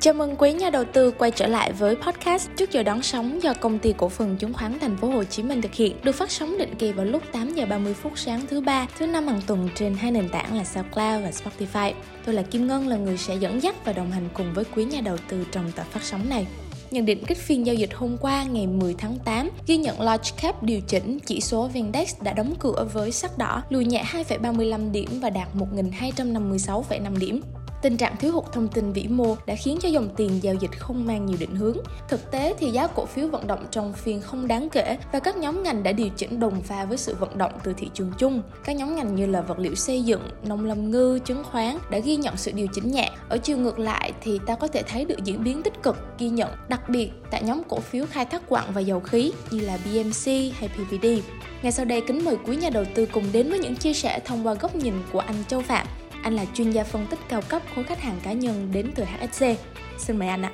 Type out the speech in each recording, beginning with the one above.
Chào mừng quý nhà đầu tư quay trở lại với podcast trước giờ đón sóng do công ty cổ phần chứng khoán Thành phố Hồ Chí Minh thực hiện, được phát sóng định kỳ vào lúc 8 giờ 30 phút sáng thứ ba, thứ năm hàng tuần trên hai nền tảng là SoundCloud và Spotify. Tôi là Kim Ngân là người sẽ dẫn dắt và đồng hành cùng với quý nhà đầu tư trong tập phát sóng này. Nhận định kết phiên giao dịch hôm qua ngày 10 tháng 8 ghi nhận large cap điều chỉnh chỉ số VNDAX đã đóng cửa với sắc đỏ, lùi nhẹ 2,35 điểm và đạt 1.256,5 điểm. Tình trạng thiếu hụt thông tin vĩ mô đã khiến cho dòng tiền giao dịch không mang nhiều định hướng. Thực tế thì giá cổ phiếu vận động trong phiên không đáng kể và các nhóm ngành đã điều chỉnh đồng pha với sự vận động từ thị trường chung. Các nhóm ngành như là vật liệu xây dựng, nông lâm ngư, chứng khoán đã ghi nhận sự điều chỉnh nhẹ. Ở chiều ngược lại thì ta có thể thấy được diễn biến tích cực ghi nhận, đặc biệt tại nhóm cổ phiếu khai thác quặng và dầu khí như là BMC hay PVD. Ngay sau đây kính mời quý nhà đầu tư cùng đến với những chia sẻ thông qua góc nhìn của anh Châu Phạm, anh là chuyên gia phân tích cao cấp khối khách hàng cá nhân đến từ HSC. Xin mời anh ạ.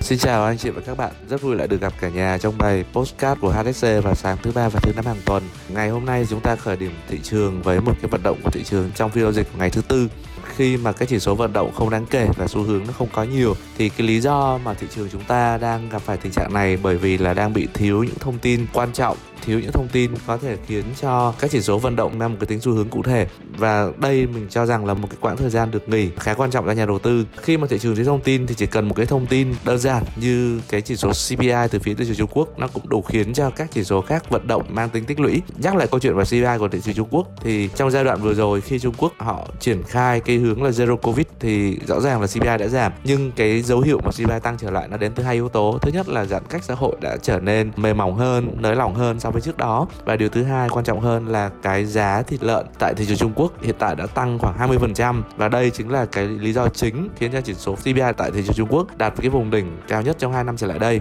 Xin chào anh chị và các bạn, rất vui lại được gặp cả nhà trong bài postcard của HSC vào sáng thứ ba và thứ năm hàng tuần. Ngày hôm nay chúng ta khởi điểm thị trường với một cái vận động của thị trường trong phiên giao dịch của ngày thứ tư khi mà cái chỉ số vận động không đáng kể và xu hướng nó không có nhiều thì cái lý do mà thị trường chúng ta đang gặp phải tình trạng này bởi vì là đang bị thiếu những thông tin quan trọng thiếu những thông tin có thể khiến cho các chỉ số vận động nằm một cái tính xu hướng cụ thể. Và đây mình cho rằng là một cái quãng thời gian được nghỉ khá quan trọng cho nhà đầu tư. Khi mà thị trường thiếu thông tin thì chỉ cần một cái thông tin đơn giản như cái chỉ số CPI từ phía thị trường Trung Quốc, nó cũng đủ khiến cho các chỉ số khác vận động mang tính tích lũy. Nhắc lại câu chuyện về CPI của thị trường Trung Quốc thì trong giai đoạn vừa rồi khi Trung Quốc họ triển khai cái hướng là zero covid thì rõ ràng là CPI đã giảm. Nhưng cái dấu hiệu mà CPI tăng trở lại nó đến từ hai yếu tố. Thứ nhất là giãn cách xã hội đã trở nên mềm mỏng hơn, nới lỏng hơn so với trước đó. Và điều thứ hai quan trọng hơn là cái giá thịt lợn tại thị trường Trung Quốc hiện tại đã tăng khoảng 20% và đây chính là cái lý do chính khiến cho chỉ số CPI tại thị trường Trung Quốc đạt cái vùng đỉnh cao nhất trong 2 năm trở lại đây.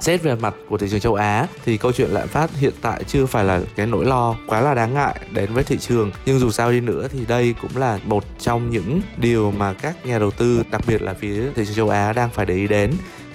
Xét về mặt của thị trường châu Á thì câu chuyện lạm phát hiện tại chưa phải là cái nỗi lo quá là đáng ngại đến với thị trường. Nhưng dù sao đi nữa thì đây cũng là một trong những điều mà các nhà đầu tư, đặc biệt là phía thị trường châu Á đang phải để ý đến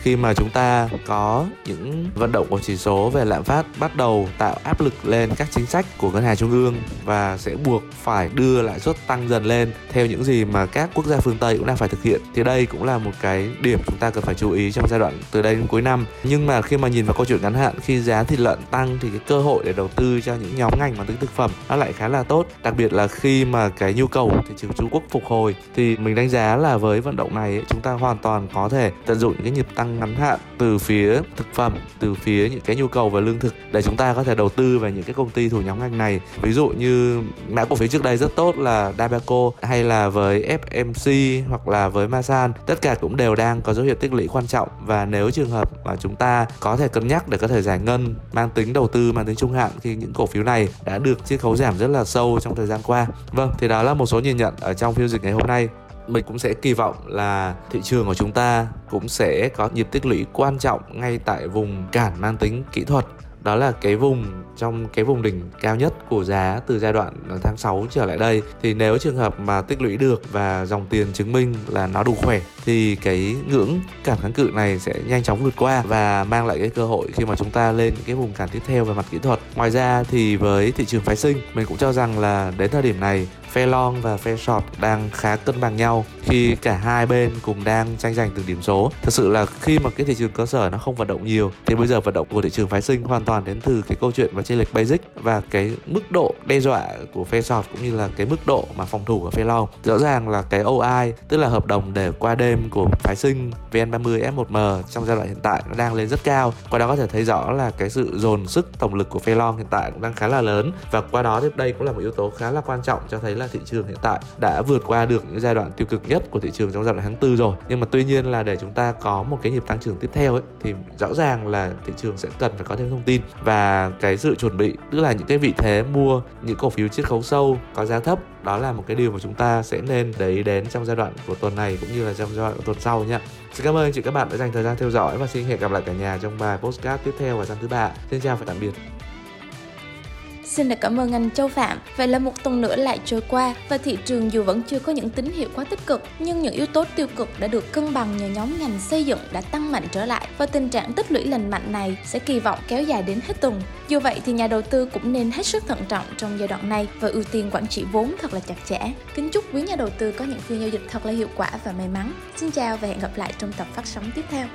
khi mà chúng ta có những vận động của chỉ số về lạm phát bắt đầu tạo áp lực lên các chính sách của ngân hàng trung ương và sẽ buộc phải đưa lãi suất tăng dần lên theo những gì mà các quốc gia phương Tây cũng đang phải thực hiện. Thì đây cũng là một cái điểm chúng ta cần phải chú ý trong giai đoạn từ đây đến cuối năm. Nhưng mà khi mà nhìn vào câu chuyện ngắn hạn, khi giá thịt lợn tăng thì cái cơ hội để đầu tư cho những nhóm ngành mang tính thực phẩm nó lại khá là tốt. Đặc biệt là khi mà cái nhu cầu thị trường Trung Quốc phục hồi, thì mình đánh giá là với vận động này chúng ta hoàn toàn có thể tận dụng những cái nhịp tăng ngắn hạn từ phía thực phẩm, từ phía những cái nhu cầu về lương thực để chúng ta có thể đầu tư vào những cái công ty thuộc nhóm ngành này. Ví dụ như mã cổ phiếu trước đây rất tốt là Dabaco hay là với FMC hoặc là với Masan. Tất cả cũng đều đang có dấu hiệu tích lũy quan trọng và nếu trường hợp mà chúng ta có thể cân nhắc để có thể giải ngân, mang tính đầu tư, mang tính trung hạn khi những cổ phiếu này đã được chiết khấu giảm rất là sâu trong thời gian qua. Vâng thì đó là một số nhìn nhận ở trong phiên dịch ngày hôm nay mình cũng sẽ kỳ vọng là thị trường của chúng ta cũng sẽ có nhịp tích lũy quan trọng ngay tại vùng cản mang tính kỹ thuật. Đó là cái vùng, trong cái vùng đỉnh cao nhất của giá từ giai đoạn tháng 6 trở lại đây. Thì nếu trường hợp mà tích lũy được và dòng tiền chứng minh là nó đủ khỏe, thì cái ngưỡng cản kháng cự này sẽ nhanh chóng vượt qua và mang lại cái cơ hội khi mà chúng ta lên những cái vùng cản tiếp theo về mặt kỹ thuật. Ngoài ra thì với thị trường phái sinh, mình cũng cho rằng là đến thời điểm này phe long và phe short đang khá cân bằng nhau, khi cả hai bên cùng đang tranh giành từng điểm số. Thực sự là khi mà cái thị trường cơ sở nó không vận động nhiều, thì bây giờ vận động của thị trường phái sinh hoàn toàn đến từ cái câu chuyện và chênh lệch basic và cái mức độ đe dọa của phe short cũng như là cái mức độ mà phòng thủ của phe long. Rõ ràng là cái OI tức là hợp đồng để qua đêm của phái sinh VN30 F1M trong giai đoạn hiện tại nó đang lên rất cao. Qua đó có thể thấy rõ là cái sự dồn sức, tổng lực của phe long hiện tại cũng đang khá là lớn. Và qua đó thì đây cũng là một yếu tố khá là quan trọng cho thấy là là thị trường hiện tại đã vượt qua được những giai đoạn tiêu cực nhất của thị trường trong giai đoạn tháng tư rồi nhưng mà tuy nhiên là để chúng ta có một cái nhịp tăng trưởng tiếp theo ấy, thì rõ ràng là thị trường sẽ cần phải có thêm thông tin và cái sự chuẩn bị, tức là những cái vị thế mua những cổ phiếu chiết khấu sâu, có giá thấp, đó là một cái điều mà chúng ta sẽ nên để ý đến trong giai đoạn của tuần này cũng như là trong giai đoạn của tuần sau nhé Xin cảm ơn anh chị các bạn đã dành thời gian theo dõi và xin hẹn gặp lại cả nhà trong bài postcard tiếp theo vào sáng thứ ba. Xin chào và tạm biệt. Xin được cảm ơn anh Châu Phạm. Vậy là một tuần nữa lại trôi qua và thị trường dù vẫn chưa có những tín hiệu quá tích cực, nhưng những yếu tố tiêu cực đã được cân bằng nhờ nhóm ngành xây dựng đã tăng mạnh trở lại và tình trạng tích lũy lành mạnh này sẽ kỳ vọng kéo dài đến hết tuần. Dù vậy thì nhà đầu tư cũng nên hết sức thận trọng trong giai đoạn này và ưu tiên quản trị vốn thật là chặt chẽ. Kính chúc quý nhà đầu tư có những phiên giao dịch thật là hiệu quả và may mắn. Xin chào và hẹn gặp lại trong tập phát sóng tiếp theo.